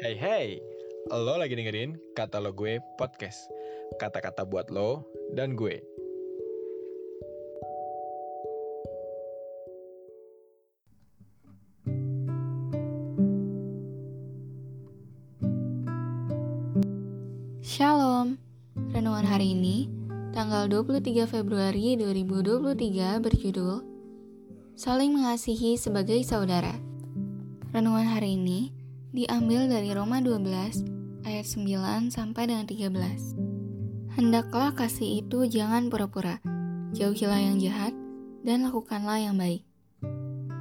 Hey hey, lo lagi dengerin kata lo gue podcast. Kata-kata buat lo dan gue. Shalom. Renungan hari ini, tanggal 23 Februari 2023 berjudul Saling mengasihi sebagai saudara. Renungan hari ini diambil dari Roma 12 ayat 9 sampai dengan 13. Hendaklah kasih itu jangan pura-pura. Jauhilah yang jahat dan lakukanlah yang baik.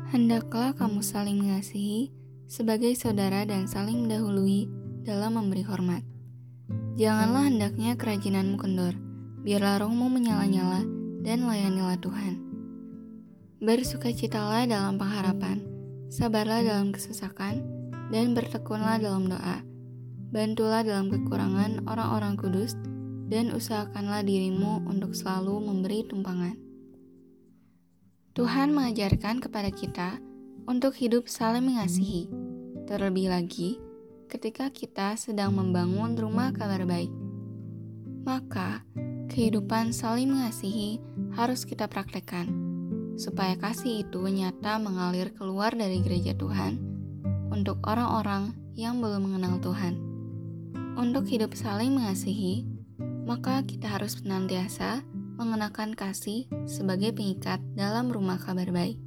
Hendaklah kamu saling mengasihi sebagai saudara dan saling mendahului dalam memberi hormat. Janganlah hendaknya kerajinanmu kendor, biarlah rohmu menyala-nyala dan layanilah Tuhan. Bersukacitalah dalam pengharapan, sabarlah dalam kesesakan, dan bertekunlah dalam doa. Bantulah dalam kekurangan orang-orang kudus, dan usahakanlah dirimu untuk selalu memberi tumpangan. Tuhan mengajarkan kepada kita untuk hidup saling mengasihi, terlebih lagi ketika kita sedang membangun rumah kabar baik. Maka, kehidupan saling mengasihi harus kita praktekkan, supaya kasih itu nyata mengalir keluar dari gereja Tuhan untuk orang-orang yang belum mengenal Tuhan. Untuk hidup saling mengasihi, maka kita harus senantiasa mengenakan kasih sebagai pengikat dalam rumah kabar baik.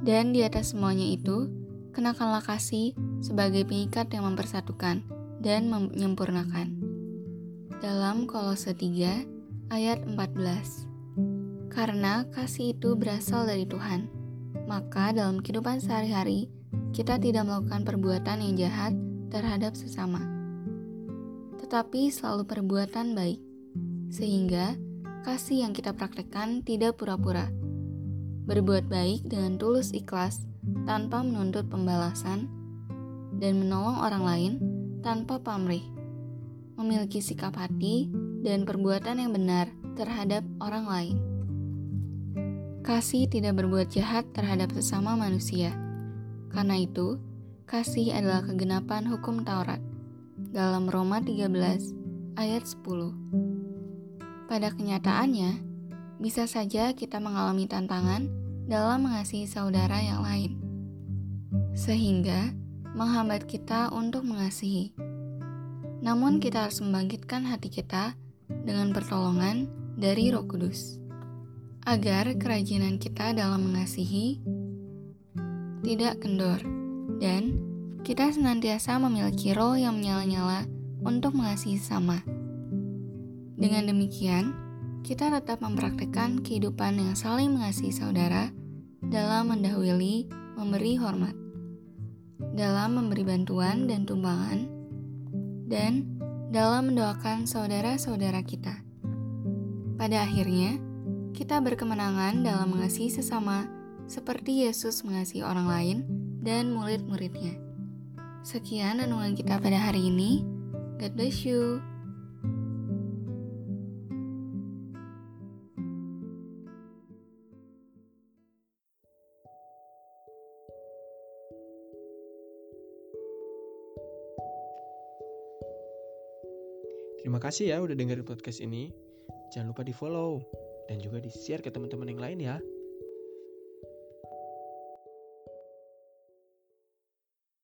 Dan di atas semuanya itu, kenakanlah kasih sebagai pengikat yang mempersatukan dan menyempurnakan. Dalam Kolose 3 ayat 14. Karena kasih itu berasal dari Tuhan, maka dalam kehidupan sehari-hari kita tidak melakukan perbuatan yang jahat terhadap sesama, tetapi selalu perbuatan baik, sehingga kasih yang kita praktekkan tidak pura-pura. Berbuat baik dengan tulus ikhlas tanpa menuntut pembalasan, dan menolong orang lain tanpa pamrih, memiliki sikap hati dan perbuatan yang benar terhadap orang lain. Kasih tidak berbuat jahat terhadap sesama manusia. Karena itu, kasih adalah kegenapan hukum Taurat dalam Roma 13 ayat 10. Pada kenyataannya, bisa saja kita mengalami tantangan dalam mengasihi saudara yang lain sehingga menghambat kita untuk mengasihi. Namun, kita harus membangkitkan hati kita dengan pertolongan dari Roh Kudus, agar kerajinan kita dalam mengasihi tidak kendor, dan kita senantiasa memiliki roh yang menyala-nyala untuk mengasihi sama. Dengan demikian, kita tetap mempraktikkan kehidupan yang saling mengasihi saudara dalam mendahului memberi hormat dalam memberi bantuan dan tumbangan, dan dalam mendoakan saudara-saudara kita. Pada akhirnya, kita berkemenangan dalam mengasihi sesama seperti Yesus mengasihi orang lain dan murid-muridnya. Sekian renungan kita pada hari ini. God bless you. Terima kasih ya udah dengerin podcast ini. Jangan lupa di follow dan juga di share ke teman-teman yang lain ya.